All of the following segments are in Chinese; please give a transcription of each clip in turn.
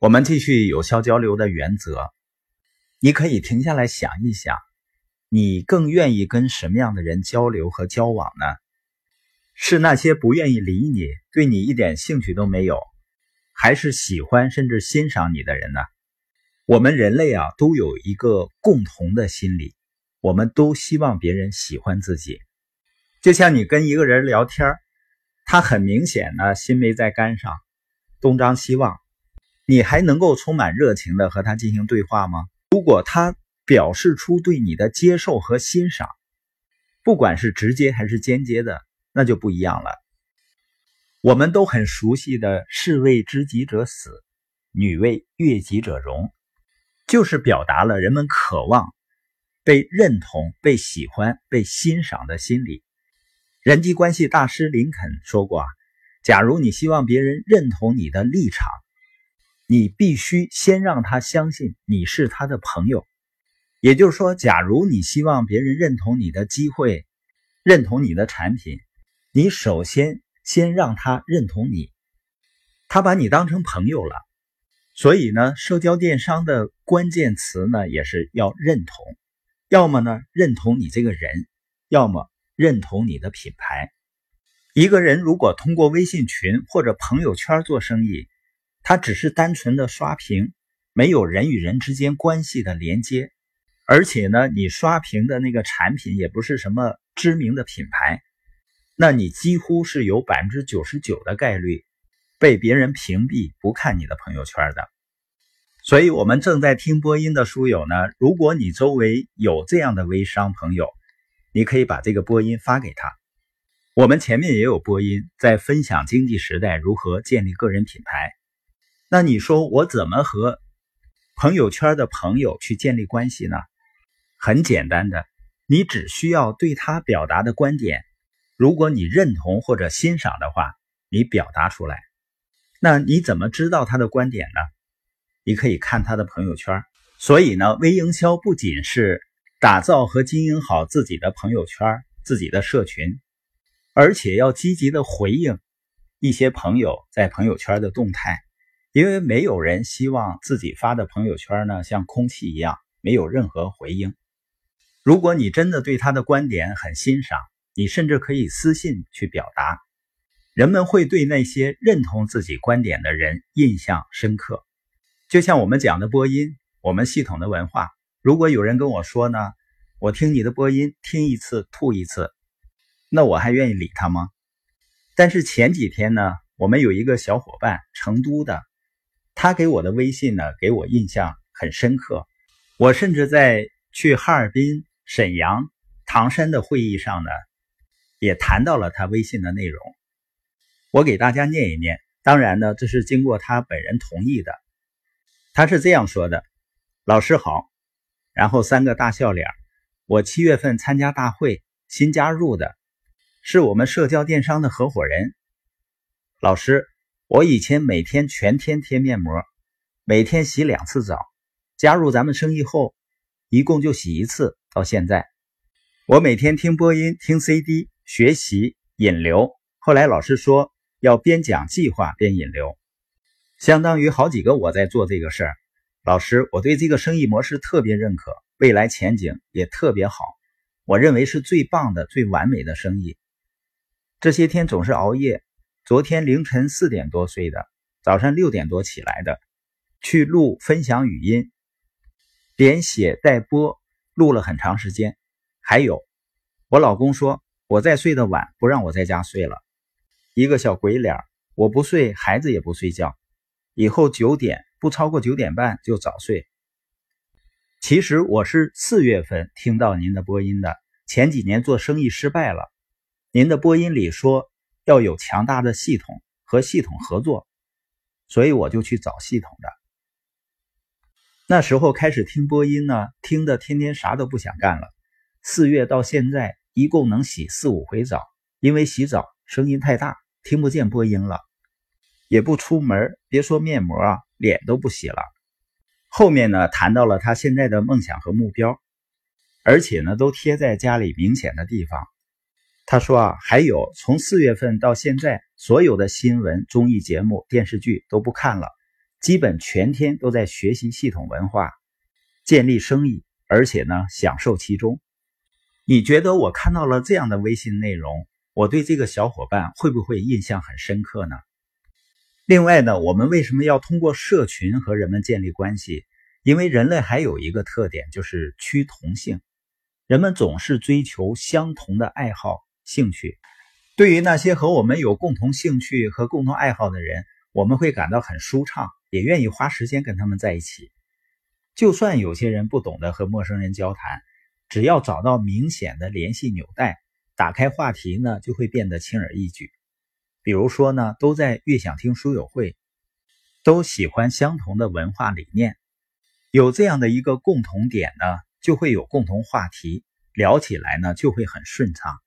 我们继续有效交流的原则。你可以停下来想一想，你更愿意跟什么样的人交流和交往呢？是那些不愿意理你、对你一点兴趣都没有，还是喜欢甚至欣赏你的人呢？我们人类啊，都有一个共同的心理，我们都希望别人喜欢自己。就像你跟一个人聊天，他很明显呢心没在肝上，东张西望，你还能够充满热情的和他进行对话吗？如果他表示出对你的接受和欣赏，不管是直接还是间接的。那就不一样了。我们都很熟悉的“士为知己者死，女为悦己者容”，就是表达了人们渴望被认同、被喜欢、被欣赏的心理。人际关系大师林肯说过：“啊，假如你希望别人认同你的立场，你必须先让他相信你是他的朋友。也就是说，假如你希望别人认同你的机会，认同你的产品。”你首先先让他认同你，他把你当成朋友了，所以呢，社交电商的关键词呢也是要认同，要么呢认同你这个人，要么认同你的品牌。一个人如果通过微信群或者朋友圈做生意，它只是单纯的刷屏，没有人与人之间关系的连接，而且呢，你刷屏的那个产品也不是什么知名的品牌。那你几乎是有百分之九十九的概率被别人屏蔽，不看你的朋友圈的。所以，我们正在听播音的书友呢，如果你周围有这样的微商朋友，你可以把这个播音发给他。我们前面也有播音在分享经济时代如何建立个人品牌。那你说我怎么和朋友圈的朋友去建立关系呢？很简单的，你只需要对他表达的观点。如果你认同或者欣赏的话，你表达出来，那你怎么知道他的观点呢？你可以看他的朋友圈。所以呢，微营销不仅是打造和经营好自己的朋友圈、自己的社群，而且要积极的回应一些朋友在朋友圈的动态，因为没有人希望自己发的朋友圈呢像空气一样没有任何回应。如果你真的对他的观点很欣赏，你甚至可以私信去表达，人们会对那些认同自己观点的人印象深刻。就像我们讲的播音，我们系统的文化。如果有人跟我说呢，我听你的播音听一次吐一次，那我还愿意理他吗？但是前几天呢，我们有一个小伙伴，成都的，他给我的微信呢，给我印象很深刻。我甚至在去哈尔滨、沈阳、唐山的会议上呢。也谈到了他微信的内容，我给大家念一念。当然呢，这是经过他本人同意的。他是这样说的：“老师好。”然后三个大笑脸。我七月份参加大会，新加入的，是我们社交电商的合伙人。老师，我以前每天全天贴面膜，每天洗两次澡。加入咱们生意后，一共就洗一次。到现在，我每天听播音，听 CD。学习引流，后来老师说要边讲计划边引流，相当于好几个我在做这个事儿。老师，我对这个生意模式特别认可，未来前景也特别好，我认为是最棒的、最完美的生意。这些天总是熬夜，昨天凌晨四点多睡的，早上六点多起来的，去录分享语音，连写带播，录了很长时间。还有，我老公说。我再睡得晚，不让我在家睡了，一个小鬼脸我不睡，孩子也不睡觉，以后九点不超过九点半就早睡。其实我是四月份听到您的播音的，前几年做生意失败了，您的播音里说要有强大的系统和系统合作，所以我就去找系统的。那时候开始听播音呢，听的天天啥都不想干了。四月到现在。一共能洗四五回澡，因为洗澡声音太大，听不见播音了，也不出门，别说面膜啊，脸都不洗了。后面呢，谈到了他现在的梦想和目标，而且呢，都贴在家里明显的地方。他说啊，还有从四月份到现在，所有的新闻、综艺节目、电视剧都不看了，基本全天都在学习系统文化，建立生意，而且呢享受其中。你觉得我看到了这样的微信内容，我对这个小伙伴会不会印象很深刻呢？另外呢，我们为什么要通过社群和人们建立关系？因为人类还有一个特点，就是趋同性。人们总是追求相同的爱好、兴趣。对于那些和我们有共同兴趣和共同爱好的人，我们会感到很舒畅，也愿意花时间跟他们在一起。就算有些人不懂得和陌生人交谈，只要找到明显的联系纽带，打开话题呢，就会变得轻而易举。比如说呢，都在悦享听书友会，都喜欢相同的文化理念。有这样的一个共同点呢，就会有共同话题，聊起来呢就会很顺畅。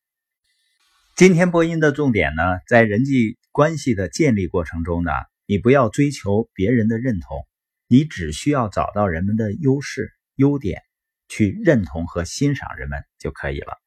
今天播音的重点呢，在人际关系的建立过程中呢，你不要追求别人的认同，你只需要找到人们的优势、优点，去认同和欣赏人们就可以了。